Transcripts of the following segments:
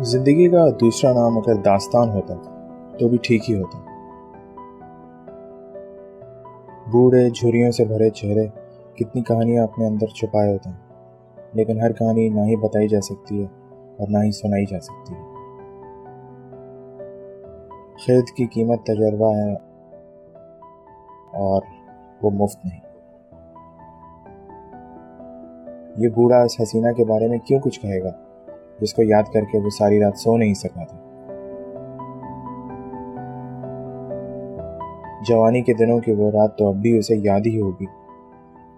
زندگی کا دوسرا نام اگر داستان ہوتا تو بھی ٹھیک ہی ہوتا۔ بوڑھے جھریوں سے بھرے چہرے، کتنی کہانیاں اپنے اندر چھپائے ہوتے ہیں، لیکن ہر کہانی نہ ہی بتائی جا سکتی ہے اور نہ ہی سنائی جا سکتی ہے۔ خرید کی قیمت تجربہ ہے اور وہ مفت نہیں۔ یہ بوڑھا اس حسینہ کے بارے میں کیوں کچھ کہے گا؟ جس کو یاد کر کے وہ ساری رات سو نہیں سکا تھا۔ جوانی کے دنوں کی وہ رات تو اب بھی اسے یاد ہی ہوگی،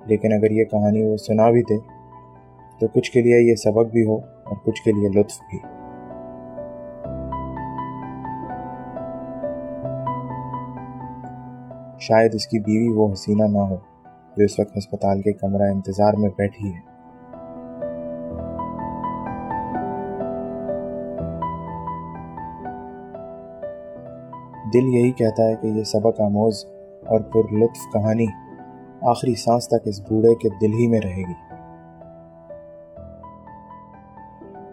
لیکن اگر یہ کہانی وہ سنا بھی دے، تو کچھ کے لیے یہ سبق بھی ہو اور کچھ کے لیے لطف بھی۔ شاید اس کی بیوی وہ حسینہ نہ ہو جو اس وقت ہسپتال کے کمرہ انتظار میں بیٹھی ہے۔ دل یہی کہتا ہے کہ یہ سبق آموز اور پر لطف کہانی آخری سانس تک اس بوڑھے کے دل ہی میں رہے گی۔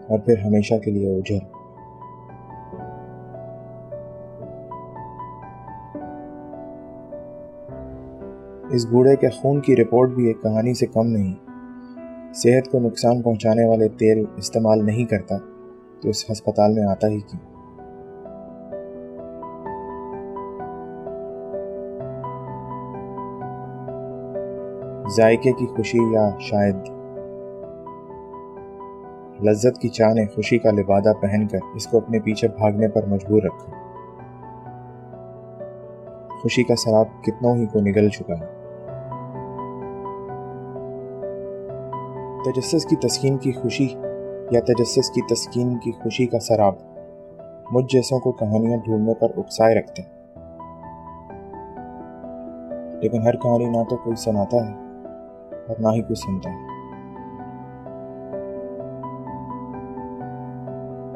اور پھر ہمیشہ کے لیے اجھر اس بوڑھے کے خون کی رپورٹ بھی ایک کہانی سے کم نہیں۔ صحت کو نقصان پہنچانے والے تیل استعمال نہیں کرتا تو اس ہسپتال میں آتا ہی کیوں؟ ذائقے کی خوشی یا شاید لذت کی چاہ نے خوشی کا لبادہ پہن کر اس کو اپنے پیچھے بھاگنے پر مجبور رکھا خوشی کا سراب کتنوں ہی کو نگل چکا ہے۔ تجسس کی تسکین کی خوشی یا تجسس کی تسکین کی خوشی کا سراب مجھ جیسوں کو کہانیاں ڈھونڈنے پر اکسائے رکھتے ہیں۔ لیکن ہر کہانی نہ تو کوئی سناتا ہے۔ اور نہ ہی کوئی سنتا ہے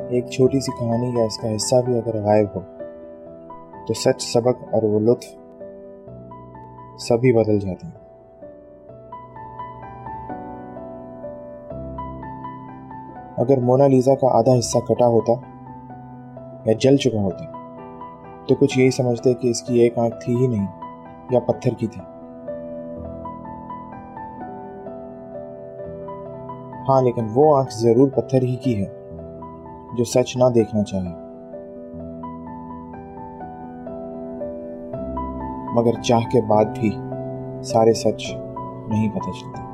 ایک چھوٹی سی کہانی یا اس کا حصہ بھی اگر غائب ہو، تو سچ، سبق اور وہ لطف سبھی بدل جاتے ہیں۔ اگر مونا لیزا کا آدھا حصہ کٹا ہوتا یا جل چکا ہوتا، تو کچھ یہی سمجھتے کہ اس کی ایک آنکھ تھی ہی نہیں یا پتھر کی تھی۔ ہاں لیکن وہ آنکھ ضرور پتھر ہی کی ہے جو سچ نہ دیکھنا چاہے۔ مگر چاہ کے بعد بھی سارے سچ نہیں پتہ چلتے۔